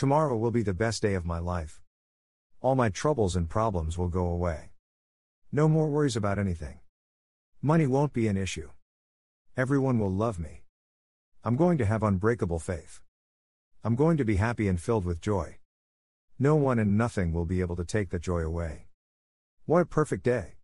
Tomorrow will be the best day of my life. All my troubles and problems will go away. No more worries about anything. Money won't be an issue. Everyone will love me. I'm going to have unbreakable faith. I'm going to be happy and filled with joy. No one and nothing will be able to take that joy away. What a perfect day!